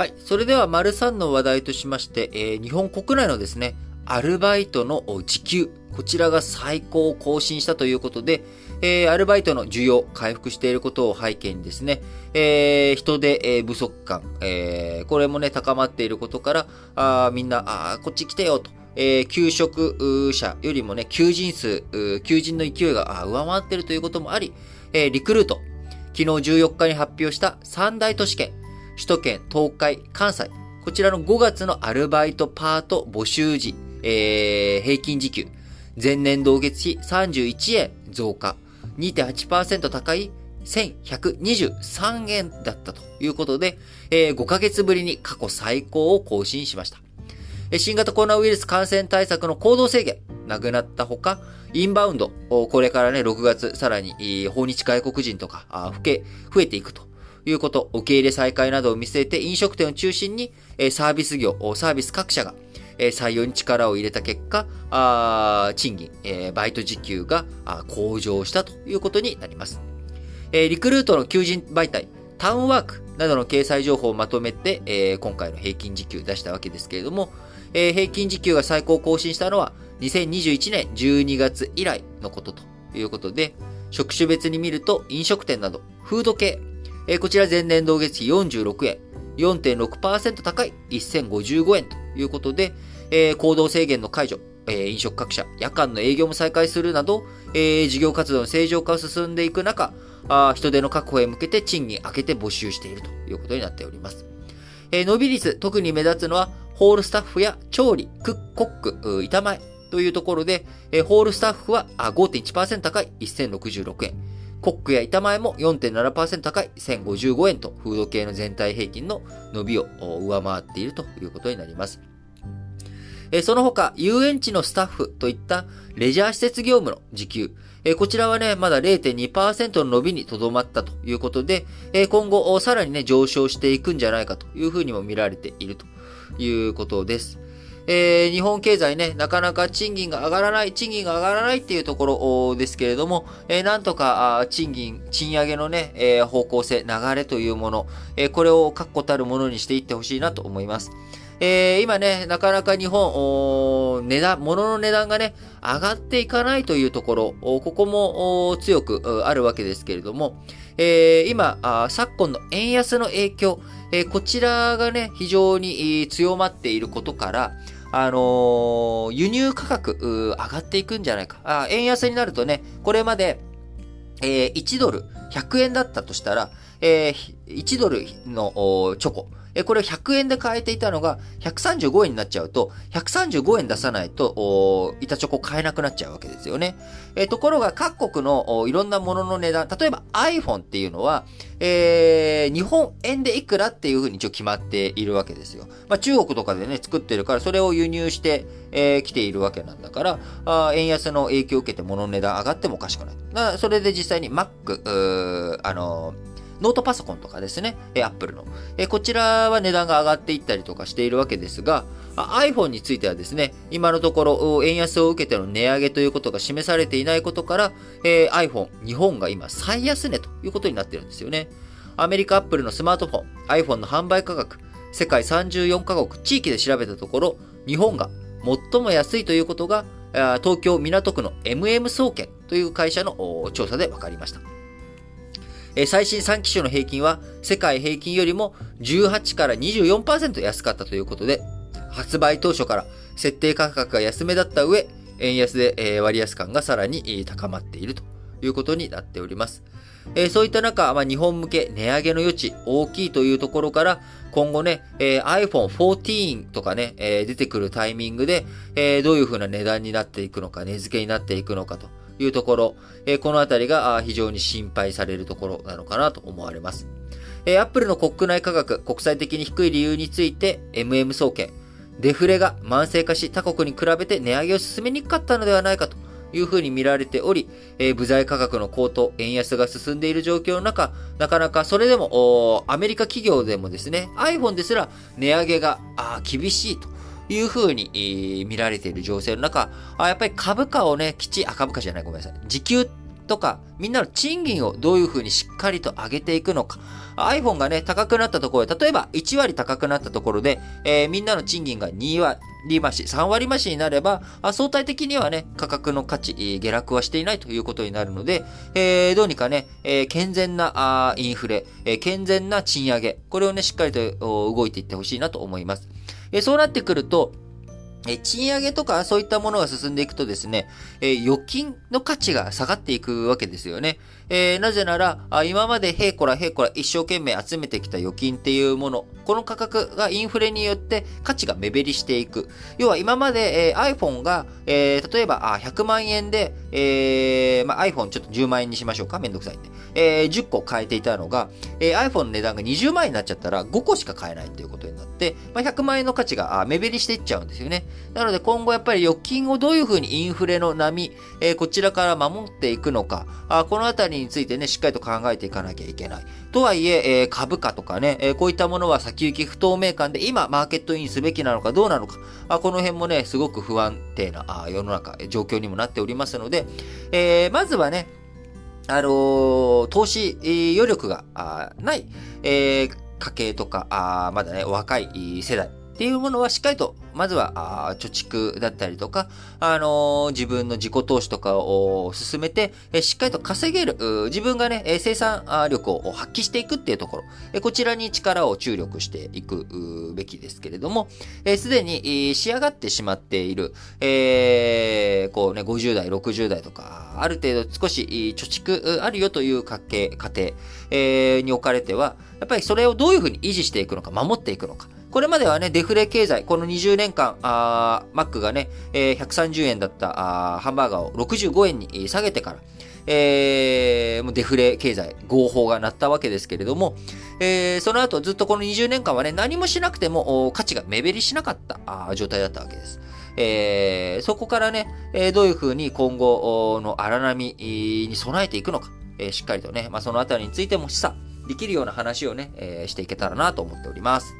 はい。それでは、丸3の話題としまして、えー日本国内のですね、アルバイトの時給、こちらが最高を更新したということで、えーアルバイトの需要、回復していることを背景にですね、えー人手、不足感、えーこれもね、高まっていることから、あみんな、あこっち来てよと、えー求職者よりもね、求人数、求人の勢いが上回っているということもあり、えーリクルート、昨日14日に発表した三大都市圏、首都圏、東海、関西、こちらの5月のアルバイトパート募集時、えー平均時給、前年同月比31円増加、2.8%高い1123円だったということで、えー5ヶ月ぶりに過去最高を更新しました。新型コロナウイルス感染対策の行動制限、なくなったほか、インバウンド、これからね、6月、さらに、訪日外国人とか、増え、増えていくと。いうこと、受け入れ再開などを見据えて、飲食店を中心に、サービス業、サービス各社が、採用に力を入れた結果、賃金、バイト時給が向上したということになります。リクルートの求人媒体、タウンワークなどの掲載情報をまとめて、今回の平均時給出したわけですけれども、平均時給が最高更新したのは2021年12月以来のことということで、職種別に見ると飲食店など、フード系、えーこちら前年同月比46円、4.6%高い1055円ということで、えー行動制限の解除、えー飲食各社、夜間の営業も再開するなど、えー事業活動の正常化が進んでいく中、あ人手の確保へ向けて賃金上げて募集しているということになっております。えー伸び率、特に目立つのは、ホールスタッフや調理、クック、コック、板前というところで、えーホールスタッフは5.1%高い1066円。コックや板前も4.7%高い1055円と、フード系の全体平均の伸びを上回っているということになります。その他、遊園地のスタッフといったレジャー施設業務の時給。こちらはね、まだ0.2%の伸びにとどまったということで、今後、さらにね、上昇していくんじゃないかというふうにも見られているということです。えー日本経済ね、なかなか賃金が上がらない、賃金が上がらないっていうところですけれども、えーなんとか賃金、賃上げのね、えー方向性、流れというもの、えこれを確固たるものにしていってほしいなと思います。えー今ね、なかなか日本、お値段、物の値段がね、上がっていかないというところ、ここも強くあるわけですけれども、えー今昨今の円安の影響、えーこちらがね、非常に強まっていることから、あのー輸入価格上がっていくんじゃないか。あ円安になるとね、これまで、えー1ドル100円だったとしたら、えー1ドルのチョコ、えこれを100円で買えていたのが135円になっちゃうと、135円出さないと、お板チョコ買えなくなっちゃうわけですよね。えところが各国のいろんなものの値段、例えば iPhone っていうのは、えー日本円でいくらっていうふうに一応決まっているわけですよ。まあ中国とかでね、作ってるから、それを輸入して、えー来ているわけなんだから、あ円安の影響を受けて物の値段上がってもおかしくない。だそれで実際に Mac、あのーノートパソコンとかですね、え Apple の、えこちらは値段が上がっていったりとかしているわけですが、iPhone についてはですね、今のところ円安を受けての値上げということが示されていないことから、え iPhone、日本が今最安値ということになってるんですよね。アメリカ Apple のスマートフォン、iPhone の販売価格、世界34カ国、地域で調べたところ、日本が最も安いということが、東京港区の MM 総研という会社の調査で分かりました。最新3機種の平均は世界平均よりも18から24%安かったということで、発売当初から設定価格が安めだった上、円安で、割安感がさらに高まっているということになっております。そういった中、まあ、日本向け値上げの余地大きいというところから、今後ね、iPhone 14とかね、出てくるタイミングで、どういう風な値段になっていくのか、値付けになっていくのかというところ、えこのあたりが非常に心配されるところなのかなと思われます。えー、Apple の国内価格、国際的に低い理由について、MM 総研、デフレが慢性化し他国に比べて値上げを進めにくかったのではないかというふうに見られており、え部材価格の高騰、円安が進んでいる状況の中、なかなかそれでも、アメリカ企業でもですね、iPhone ですら値上げが厳しいというふうに、見られている情勢の中、やっぱり株価をね、きち、あ、株価じゃない、ごめんなさい。時給とか、みんなの賃金をどういうふうにしっかりと上げていくのか。iPhone がね、高くなったところで、例えば1割高くなったところで、えー、みんなの賃金が2割増し、3割増しになれば、相対的にはね、価格の価値、下落はしていないということになるので、えー、どうにかね、え、健全なあインフレ、え、健全な賃上げ、これをね、しっかりと動いていってほしいなと思います。え、そうなってくると、え賃上げとかそういったものが進んでいくとですね、え預金の価値が下がっていくわけですよね。えー、なぜなら、あ今までへいこらへいこら一生懸命集めてきた預金っていうもの、この価格がインフレによって価値が目減りしていく。要は今まで、えー、iPhone が、えー、例えばあ100万円で、えーまあ、iPhone ちょっと10万円にしましょうか。めんどくさいんで。えー、10個買えていたのが、えー、iPhone の値段が20万円になっちゃったら5個しか買えないということになって、まあ、100万円の価値が目減りしていっちゃうんですよね。なので今後やっぱり預金をどういうふうにインフレの波、えー、こちらから守っていくのか、あこのあたりについてね、しっかりと考えていかなきゃいけない。とはいえ、えー、株価とかね、えー、こういったものは先行き不透明感で今マーケットインすべきなのかどうなのか、あこの辺もね、すごく不安定なあ世の中、状況にもなっておりますので、えー、まずはね、あの、投資余力がない、え、家計とか、あまだね、若い世代、っていうものはしっかりと、まずは、貯蓄だったりとか、あのー、自分の自己投資とかを進めて、えしっかりと稼げる、自分がね、生産力を発揮していくっていうところ、えこちらに力を注力していくべきですけれども、す、で、に仕上がってしまっている、えー、こうね、50代、60代とか、ある程度少し貯蓄あるよという家計、家庭、えー、におかれては、やっぱりそれをどういうふうに維持していくのか、守っていくのか、これまではね、デフレ経済、この20年間、あマックがね、えー、130円だったあハンバーガーを65円に下げてから、えー、もうデフレ経済、合法がなったわけですけれども、えー、その後ずっとこの20年間はね、何もしなくても価値が目減りしなかったあ状態だったわけです。えー、そこからね、えー、どういうふうに今後の荒波に備えていくのか、えー、しっかりとね、まあ、そのあたりについても示唆できるような話をね、えー、していけたらなと思っております。